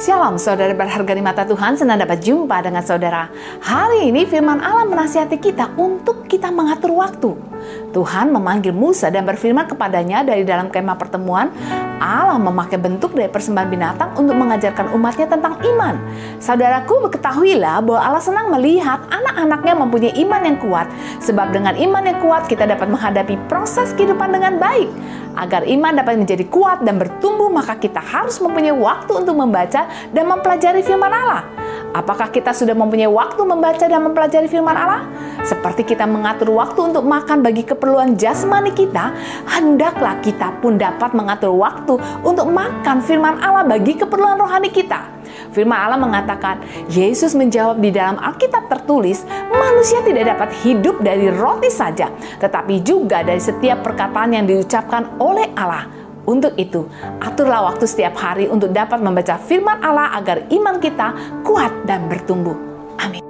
Shalom saudara berharga di mata Tuhan, senang dapat jumpa dengan saudara. Hari ini firman Allah menasihati kita untuk kita mengatur waktu. Tuhan memanggil Musa dan berfirman kepadanya dari dalam kemah pertemuan, Allah memakai bentuk dari persembahan binatang untuk mengajarkan umatnya tentang iman. Saudaraku, ketahuilah bahwa Allah senang melihat anak-anaknya mempunyai iman yang kuat, sebab dengan iman yang kuat kita dapat menghadapi proses kehidupan dengan baik. Agar iman dapat menjadi kuat dan bertumbuh, maka kita harus mempunyai waktu untuk membaca dan mempelajari firman Allah. Apakah kita sudah mempunyai waktu membaca dan mempelajari firman Allah? Seperti kita mengatur waktu untuk makan bagi keperluan jasmani kita, hendaklah kita pun dapat mengatur waktu untuk makan firman Allah bagi keperluan rohani kita. Firman Allah mengatakan, Yesus menjawab di dalam Alkitab tertulis, manusia tidak dapat hidup dari roti saja, tetapi juga dari setiap perkataan yang diucapkan oleh Allah. Untuk itu, aturlah waktu setiap hari untuk dapat membaca firman Allah agar iman kita kuat dan bertumbuh. Amin.